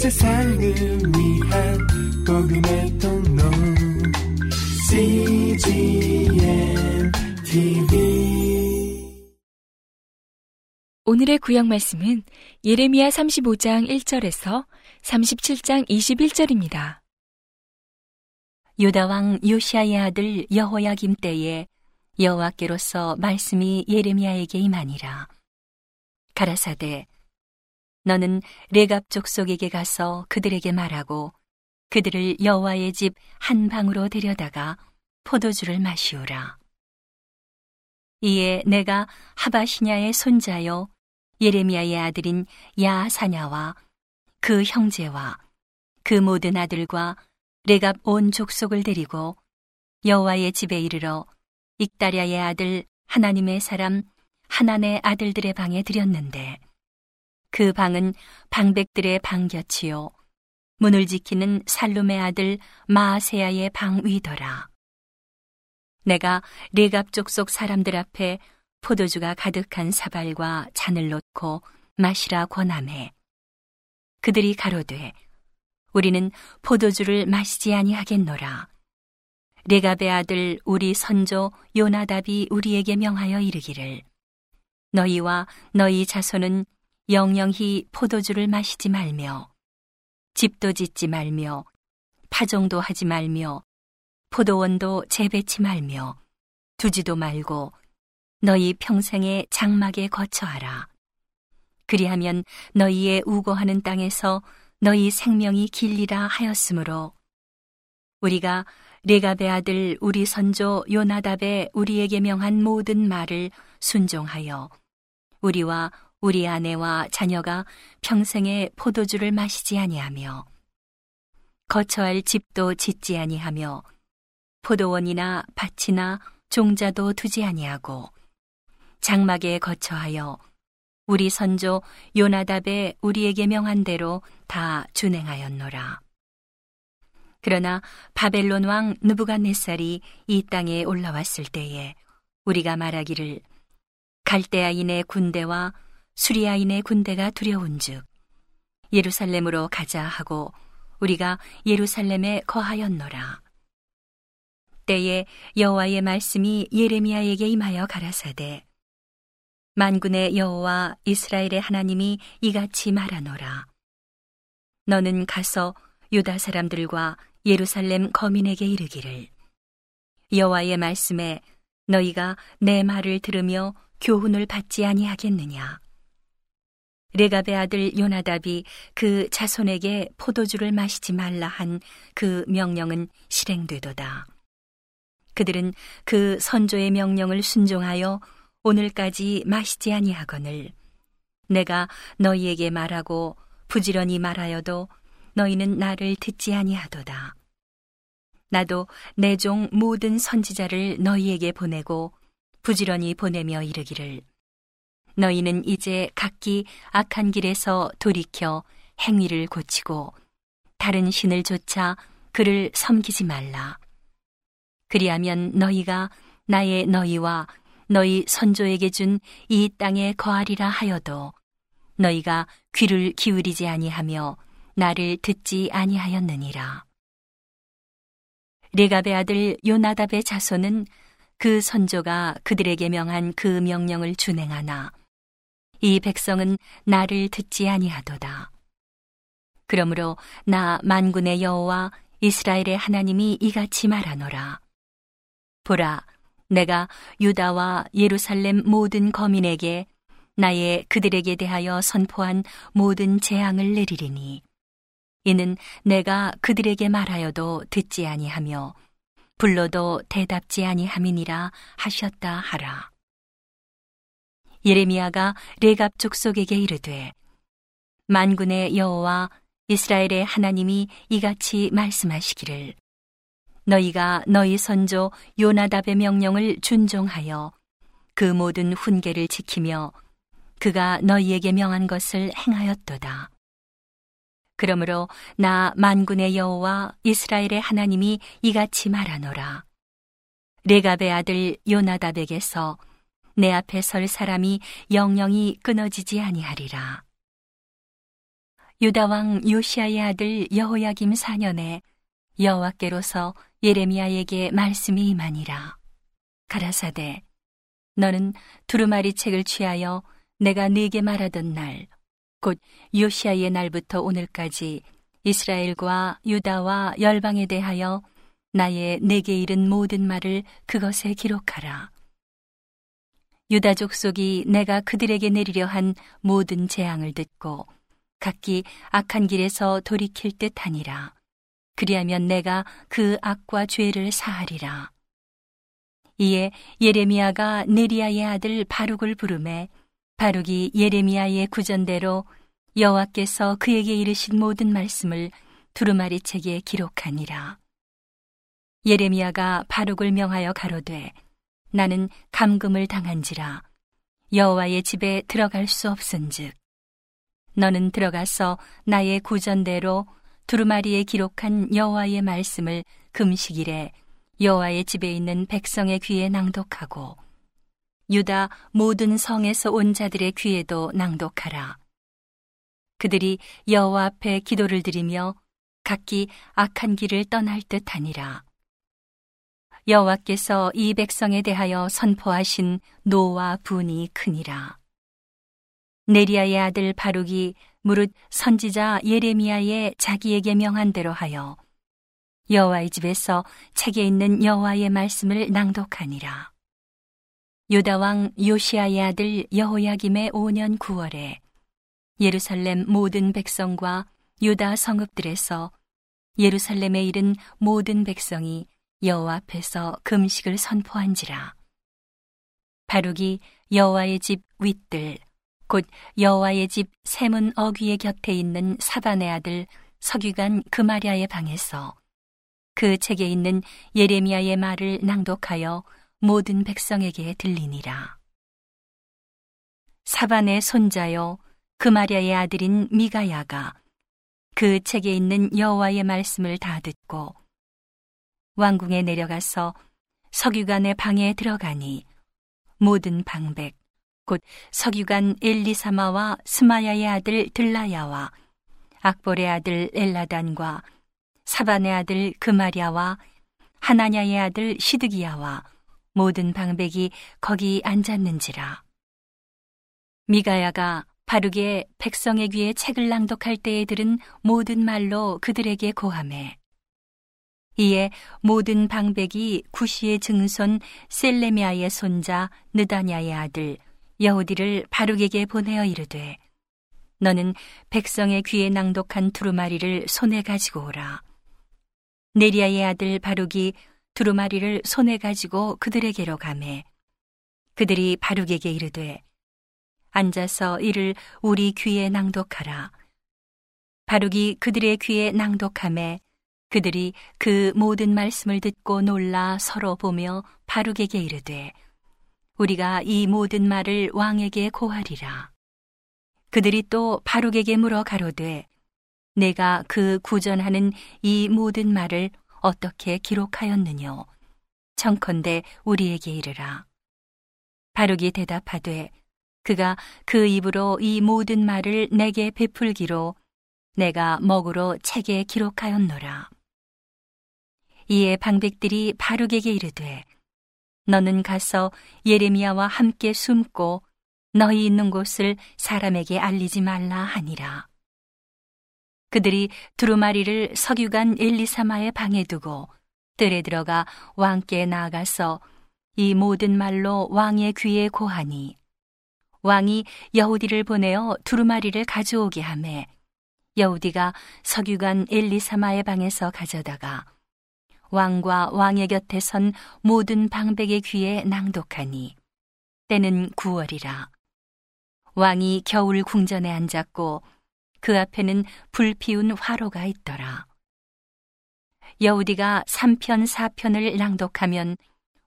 세상을 위한 복음의 통로 CGM TV 오늘의 구약 말씀은 예레미야 35장 1절에서 37장 21절입니다. 유다 왕 요시아의 아들 여호야김 때에 여호와께로서 말씀이 예레미야에게 임하니라. 가라사대 너는 레갑 족속에게 가서 그들에게 말하고 그들을 여호와의 집 한 방으로 데려다가 포도주를 마시오라. 이에 내가 하바시냐의 손자요 예레미야의 아들인 야사냐와 그 형제와 그 모든 아들과 레갑 온 족속을 데리고 여호와의 집에 이르러 익다랴의 아들 하나님의 사람 하나의 아들들의 방에 들였는데 그 방은 방백들의 방 곁이요 문을 지키는 살룸의 아들 마아세야의 방 위더라. 내가 레갑 족속 사람들 앞에 포도주가 가득한 사발과 잔을 놓고 마시라 권함해. 그들이 가로되 우리는 포도주를 마시지 아니하겠노라. 레갑의 아들 우리 선조 요나답이 우리에게 명하여 이르기를 너희와 너희 자손은 영영히 포도주를 마시지 말며 집도 짓지 말며 파종도 하지 말며 포도원도 재배치 말며 두지도 말고 너희 평생에 장막에 거처하라. 그리하면 너희의 우고하는 땅에서 너희 생명이 길리라 하였으므로 우리가 레갑의 아들 우리 선조 요나답의 우리에게 명한 모든 말을 순종하여 우리와 우리 아내와 자녀가 평생에 포도주를 마시지 아니하며 거처할 집도 짓지 아니하며 포도원이나 밭이나 종자도 두지 아니하고 장막에 거처하여 우리 선조 요나답의 우리에게 명한 대로 다 준행하였노라. 그러나 바벨론 왕 느부갓네살이 이 땅에 올라왔을 때에 우리가 말하기를 갈대아인의 군대와 수리아인의 군대가 두려운즉 예루살렘으로 가자 하고 우리가 예루살렘에 거하였노라. 때에 여호와의 말씀이 예레미야에게 임하여 가라사대 만군의 여호와 이스라엘의 하나님이 이같이 말하노라. 너는 가서 유다 사람들과 예루살렘 거민에게 이르기를 여호와의 말씀에 너희가 내 말을 들으며 교훈을 받지 아니하겠느냐. 레갑의 아들 요나답이 그 자손에게 포도주를 마시지 말라 한 그 명령은 실행되도다. 그들은 그 선조의 명령을 순종하여 오늘까지 마시지 아니하거늘 내가 너희에게 말하고 부지런히 말하여도 너희는 나를 듣지 아니하도다. 나도 내 종 모든 선지자를 너희에게 보내고 부지런히 보내며 이르기를 너희는 이제 각기 악한 길에서 돌이켜 행위를 고치고 다른 신을 조차 그를 섬기지 말라. 그리하면 너희가 나의 너희와 너희 선조에게 준 이 땅에 거하리라 하여도 너희가 귀를 기울이지 아니하며 나를 듣지 아니하였느니라. 레갑의 아들 요나답의 자손은 그 선조가 그들에게 명한 그 명령을 준행하나 이 백성은 나를 듣지 아니하도다. 그러므로 나 만군의 여호와 이스라엘의 하나님이 이같이 말하노라. 보라, 내가 유다와 예루살렘 모든 거민에게 나의 그들에게 대하여 선포한 모든 재앙을 내리리니 이는 내가 그들에게 말하여도 듣지 아니하며 불러도 대답지 아니함이니라 하셨다 하라. 예레미야가 레갑 족속에게 이르되 만군의 여호와 이스라엘의 하나님이 이같이 말씀하시기를 너희가 너희 선조 요나답의 명령을 준종하여 그 모든 훈계를 지키며 그가 너희에게 명한 것을 행하였도다. 그러므로 나 만군의 여호와 이스라엘의 하나님이 이같이 말하노라. 레갑의 아들 요나답에게서 내 앞에 설 사람이 영영이 끊어지지 아니하리라. 유다 왕 요시아의 아들 여호야김 4년에 여호와께로서 예레미야에게 말씀이 임하니라. 가라사대 너는 두루마리 책을 취하여 내가 네게 말하던 날 곧 요시아의 날부터 오늘까지 이스라엘과 유다와 열방에 대하여 나의 내게 이른 모든 말을 그것에 기록하라. 유다 족 속이 내가 그들에게 내리려 한 모든 재앙을 듣고 각기 악한 길에서 돌이킬 듯 하니라. 그리하면 내가 그 악과 죄를 사하리라. 이에 예레미야가 네리야의 아들 바룩을 부르매 바룩이 예레미야의 구전대로 여호와께서 그에게 이르신 모든 말씀을 두루마리 책에 기록하니라. 예레미야가 바룩을 명하여 가로되 나는 감금을 당한지라 여호와의 집에 들어갈 수 없은즉 너는 들어가서 나의 구전대로 두루마리에 기록한 여호와의 말씀을 금식일에 여호와의 집에 있는 백성의 귀에 낭독하고 유다 모든 성에서 온 자들의 귀에도 낭독하라. 그들이 여호와 앞에 기도를 드리며 각기 악한 길을 떠날 듯하니라. 여호와께서 이 백성에 대하여 선포하신 노와 분이 크니라. 네리아의 아들 바룩이 무릇 선지자 예레미야의 자기에게 명한 대로 하여 여호와의 집에서 책에 있는 여호와의 말씀을 낭독하니라. 유다 왕 요시아의 아들 여호야김의 5년 9월에 예루살렘 모든 백성과 유다 성읍들에서 예루살렘에 이른 모든 백성이 여호와 앞에서 금식을 선포한지라. 바룩이 여호와의 집 윗들 곧 여호와의 집 세문 어귀의 곁에 있는 사반의 아들 서기관 그마리아의 방에서 그 책에 있는 예레미야의 말을 낭독하여 모든 백성에게 들리니라. 사반의 손자요 그마리아의 아들인 미가야가 그 책에 있는 여호와의 말씀을 다 듣고 왕궁에 내려가서 서기관의 방에 들어가니 모든 방백 곧 서기관 엘리사마와 스마야의 아들 들라야와 악볼의 아들 엘라단과 사반의 아들 그마리아와 하나냐의 아들 시드기야와 모든 방백이 거기 앉았는지라. 미가야가 바르게 백성의 귀에 책을 낭독할 때에 들은 모든 말로 그들에게 고함해 이에 모든 방백이 구시의 증손 셀레미아의 손자 느다냐의 아들 여우디를 바룩에게 보내어 이르되 너는 백성의 귀에 낭독한 두루마리를 손에 가지고 오라. 네리아의 아들 바룩이 두루마리를 손에 가지고 그들에게로 가매 그들이 바룩에게 이르되 앉아서 이를 우리 귀에 낭독하라. 바룩이 그들의 귀에 낭독함에 그들이 그 모든 말씀을 듣고 놀라 서로 보며 바룩에게 이르되 우리가 이 모든 말을 왕에게 고하리라. 그들이 또 바룩에게 물어 가로되 내가 그 구전하는 이 모든 말을 어떻게 기록하였느뇨? 청컨대 우리에게 이르라. 바룩이 대답하되 그가 그 입으로 이 모든 말을 내게 베풀기로 내가 먹으로 책에 기록하였노라. 이에 방백들이 바룩에게 이르되 너는 가서 예레미야와 함께 숨고 너희 있는 곳을 사람에게 알리지 말라 하니라. 그들이 두루마리를 석유관 엘리사마의 방에 두고 뜰에 들어가 왕께 나아가서 이 모든 말로 왕의 귀에 고하니 왕이 여우디를 보내어 두루마리를 가져오게 하매 여우디가 석유관 엘리사마의 방에서 가져다가 왕과 왕의 곁에 선 모든 방백의 귀에 낭독하니 때는 9월이라 왕이 겨울 궁전에 앉았고 그 앞에는 불 피운 화로가 있더라 여우디가 3편 4편을 낭독하면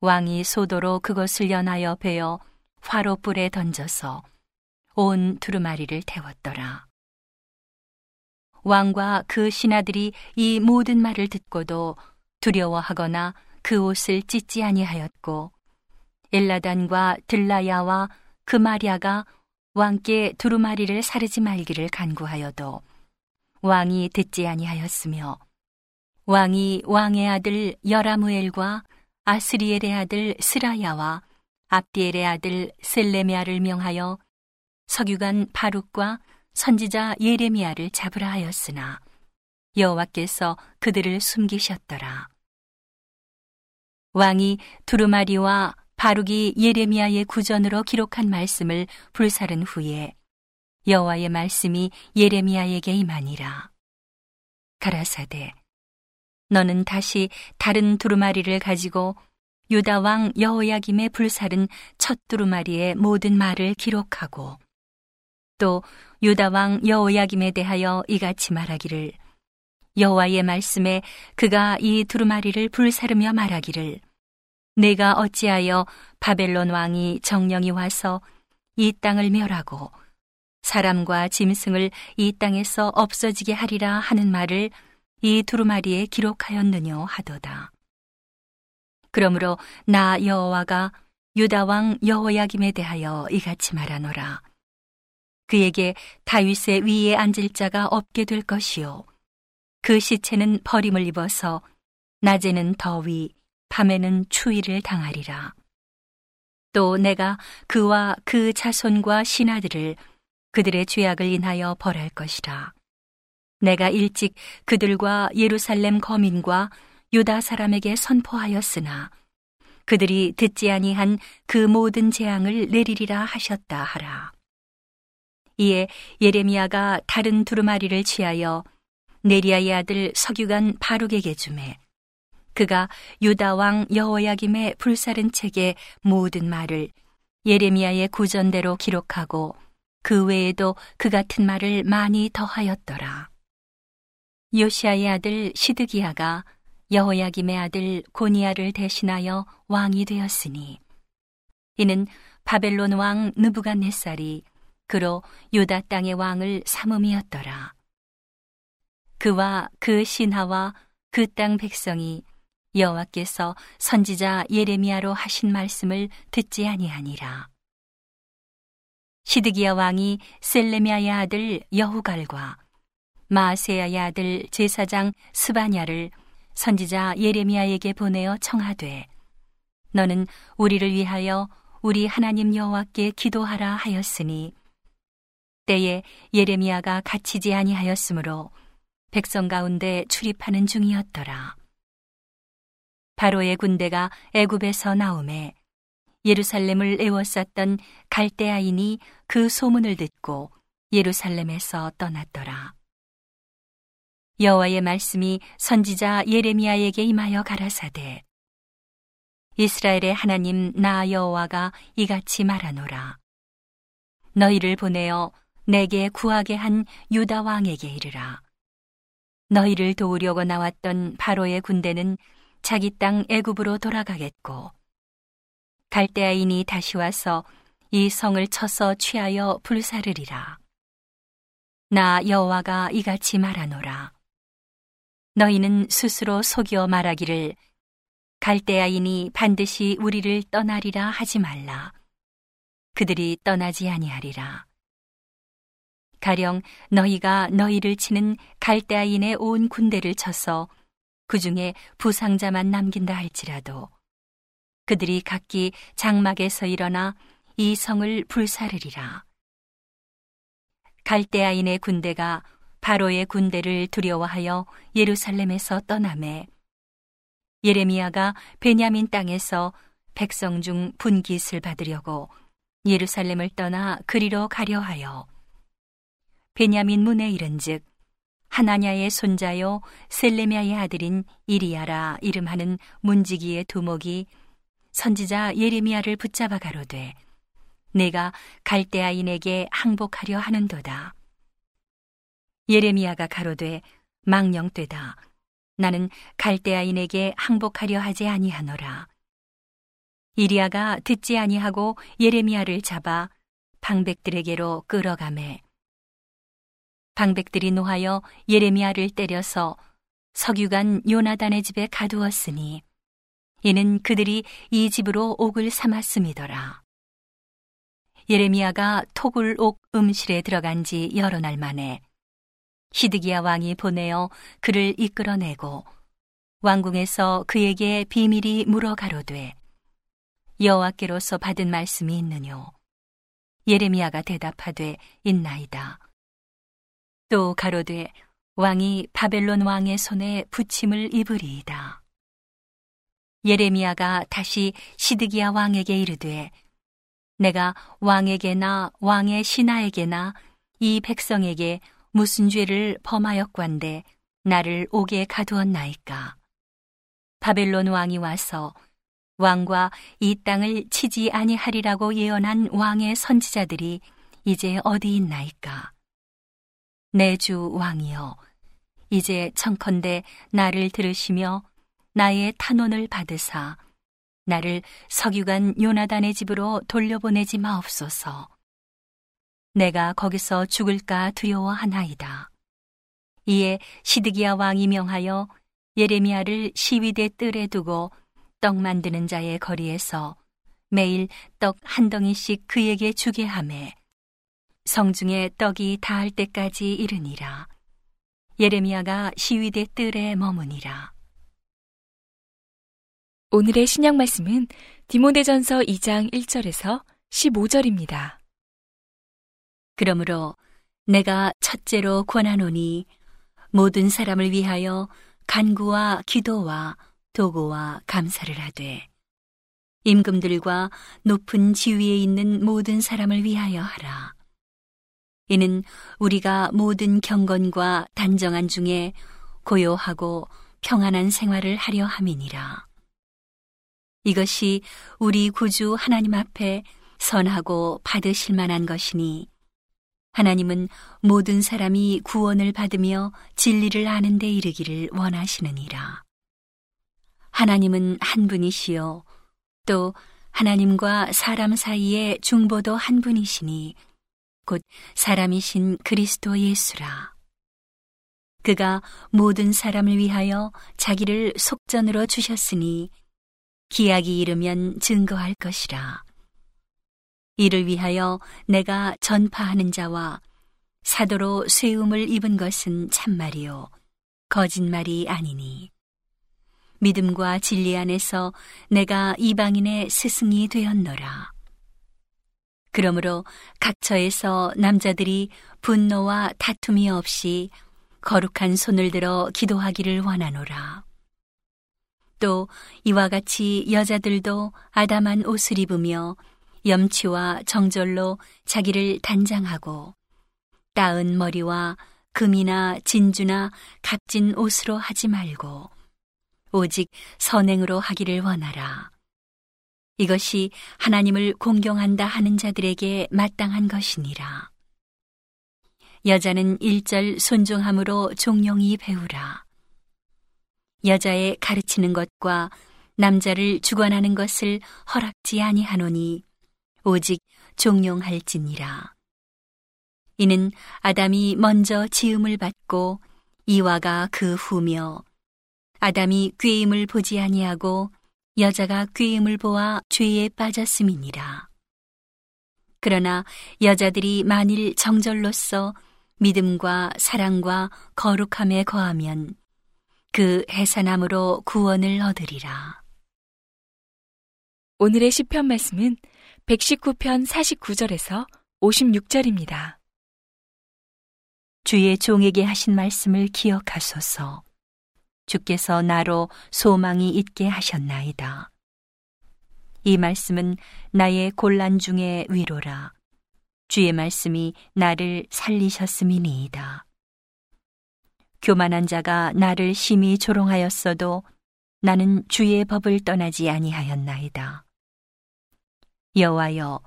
왕이 소도로 그것을 연하여 베어 화로불에 던져서 온 두루마리를 태웠더라. 왕과 그 신하들이 이 모든 말을 듣고도 두려워하거나 그 옷을 찢지 아니하였고 엘라단과 들라야와 그마리아가 왕께 두루마리를 사르지 말기를 간구하여도 왕이 듣지 아니하였으며 왕이 왕의 아들 여라무엘과 아스리엘의 아들 스라야와 압디엘의 아들 셀레미아를 명하여 서기관 바룩과 선지자 예레미야를 잡으라 하였으나 여호와께서 그들을 숨기셨더라. 왕이 두루마리와 바룩이 예레미야의 구전으로 기록한 말씀을 불사른 후에 여호와의 말씀이 예레미야에게 임하니라. 가라사대 너는 다시 다른 두루마리를 가지고 유다 왕 여호야김의 불살은 첫 두루마리의 모든 말을 기록하고 또 유다 왕 여호야김에 대하여 이같이 말하기를 여호와의 말씀에 그가 이 두루마리를 불사르며 말하기를 내가 어찌하여 바벨론 왕이 정령이 와서 이 땅을 멸하고 사람과 짐승을 이 땅에서 없어지게 하리라 하는 말을 이 두루마리에 기록하였느뇨 하도다. 그러므로 나 여호와가 유다 왕 여호야김에 대하여 이같이 말하노라. 그에게 다윗의 위에 앉을 자가 없게 될 것이요. 그 시체는 버림을 입어서 낮에는 더위, 밤에는 추위를 당하리라. 또 내가 그와 그 자손과 신하들을 그들의 죄악을 인하여 벌할 것이라. 내가 일찍 그들과 예루살렘 거민과 유다 사람에게 선포하였으나 그들이 듣지 아니한 그 모든 재앙을 내리리라 하셨다 하라. 이에 예레미야가 다른 두루마리를 취하여 네리아의 아들 서규관 바룩에게 주매 그가 유다 왕 여호야김의 불사른 책의 모든 말을 예레미야의 구전대로 기록하고 그 외에도 그 같은 말을 많이 더하였더라. 요시아의 아들 시드기야가 여호야김의 아들 고니아를 대신하여 왕이 되었으니 이는 바벨론 왕 느부갓네살이 그로 유다 땅의 왕을 삼음이었더라. 그와 그 신하와 그 땅 백성이 여호와께서 선지자 예레미야로 하신 말씀을 듣지 아니하니라. 시드기야 왕이 셀레미아의 아들 여후갈과 마세야의 아들 제사장 스바냐를 선지자 예레미야에게 보내어 청하되 너는 우리를 위하여 우리 하나님 여호와께 기도하라 하였으니 때에 예레미야가 갇히지 아니하였으므로 백성 가운데 출입하는 중이었더라. 바로의 군대가 애굽에서 나오매 예루살렘을 애워쌌던 갈대아인이 그 소문을 듣고 예루살렘에서 떠났더라. 여호와의 말씀이 선지자 예레미야에게 임하여 가라사대 이스라엘의 하나님 나 여호와가 이같이 말하노라 너희를 보내어 내게 구하게 한 유다 왕에게 이르라 너희를 도우려고 나왔던 바로의 군대는 자기 땅 애굽으로 돌아가겠고 갈대아인이 다시 와서 이 성을 쳐서 취하여 불사르리라 나 여호와가 이같이 말하노라 너희는 스스로 속여 말하기를 갈대아인이 반드시 우리를 떠나리라 하지 말라. 그들이 떠나지 아니하리라. 가령 너희가 너희를 치는 갈대아인의 온 군대를 쳐서 그 중에 부상자만 남긴다 할지라도 그들이 각기 장막에서 일어나 이 성을 불사르리라. 갈대아인의 군대가 바로의 군대를 두려워하여 예루살렘에서 떠남에 예레미야가 베냐민 땅에서 백성 중 분깃을 받으려고 예루살렘을 떠나 그리로 가려 하여 베냐민 문에 이른즉 하나냐의 손자요 셀레미야의 아들인 이리야라 이름하는 문지기의 두목이 선지자 예레미야를 붙잡아 가로되 내가 갈대아인에게 항복하려 하는도다. 예레미야가 가로되 망령되다. 나는 갈대아인에게 항복하려 하지 아니하노라. 이리야가 듣지 아니하고 예레미야를 잡아 방백들에게로 끌어가매 방백들이 노하여 예레미야를 때려서 석유관 요나단의 집에 가두었으니 이는 그들이 이 집으로 옥을 삼았음이더라. 예레미야가 토굴 옥 음실에 들어간 지 여러 날 만에 시드기야 왕이 보내어 그를 이끌어내고 왕궁에서 그에게 비밀이 물어 가로되 여호와께로서 받은 말씀이 있느뇨 예레미야가 대답하되 있나이다 또 가로되 왕이 바벨론 왕의 손에 부침을 입으리이다 예레미야가 다시 시드기야 왕에게 이르되 내가 왕에게나 왕의 신하에게나 이 백성에게 무슨 죄를 범하였관데 나를 옥에 가두었나이까 바벨론 왕이 와서 왕과 이 땅을 치지 아니하리라고 예언한 왕의 선지자들이 이제 어디 있나이까? 내 주 왕이여, 이제 청컨대 나를 들으시며 나의 탄원을 받으사 나를 석유관 요나단의 집으로 돌려보내지 마옵소서. 내가 거기서 죽을까 두려워하나이다. 이에 시드기야 왕이 명하여 예레미야를 시위대 뜰에 두고 떡 만드는 자의 거리에서 매일 떡 한 덩이씩 그에게 주게 하매 성중에 떡이 닿을 때까지 이르니라. 예레미야가 시위대 뜰에 머무니라. 오늘의 신약 말씀은 디모데전서 2장 1절에서 15절입니다. 그러므로 내가 첫째로 권하노니 모든 사람을 위하여 간구와 기도와 도구와 감사를 하되 임금들과 높은 지위에 있는 모든 사람을 위하여 하라. 이는 우리가 모든 경건과 단정한 중에 고요하고 평안한 생활을 하려 함이니라. 이것이 우리 구주 하나님 앞에 선하고 받으실 만한 것이니 하나님은 모든 사람이 구원을 받으며 진리를 아는 데 이르기를 원하시느니라. 하나님은 한 분이시요. 또 하나님과 사람 사이의 중보도 한 분이시니 곧 사람이신 그리스도 예수라. 그가 모든 사람을 위하여 자기를 속전으로 주셨으니 기약이 이르면 증거할 것이라. 이를 위하여 내가 전파하는 자와 사도로 쇠음을 입은 것은 참말이요 거짓말이 아니니 믿음과 진리 안에서 내가 이방인의 스승이 되었노라 그러므로 각 처에서 남자들이 분노와 다툼이 없이 거룩한 손을 들어 기도하기를 원하노라 또 이와 같이 여자들도 아담한 옷을 입으며 염치와 정절로 자기를 단장하고 따은 머리와 금이나 진주나 값진 옷으로 하지 말고 오직 선행으로 하기를 원하라. 이것이 하나님을 공경한다 하는 자들에게 마땅한 것이니라. 여자는 일절 손종함으로 종용이 배우라. 여자의 가르치는 것과 남자를 주관하는 것을 허락지 아니하노니 오직 종용할지니라. 이는 아담이 먼저 지음을 받고 이와가 그 후며 아담이 꾀임을 보지 아니하고 여자가 꾀임을 보아 죄에 빠졌음이니라. 그러나 여자들이 만일 정절로서 믿음과 사랑과 거룩함에 거하면 그 해산함으로 구원을 얻으리라. 오늘의 시편 말씀은 119편 49절에서 56절입니다. 주의 종에게 하신 말씀을 기억하소서. 주께서 나로 소망이 있게 하셨나이다. 이 말씀은 나의 곤란 중에 위로라. 주의 말씀이 나를 살리셨음이니이다. 교만한 자가 나를 심히 조롱하였어도 나는 주의 법을 떠나지 아니하였나이다. 여호와여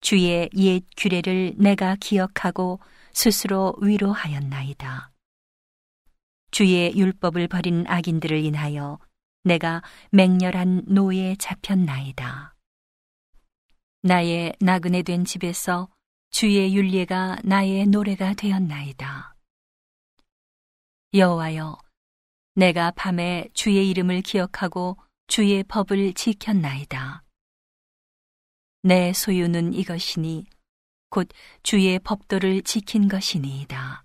주의 옛 규례를 내가 기억하고 스스로 위로하였나이다. 주의 율법을 버린 악인들을 인하여 내가 맹렬한 노에 잡혔나이다. 나의 나그네 된 집에서 주의 윤례가 나의 노래가 되었나이다. 여호와여, 내가 밤에 주의 이름을 기억하고 주의 법을 지켰나이다. 내 소유는 이것이니 곧 주의 법도를 지킨 것이니이다.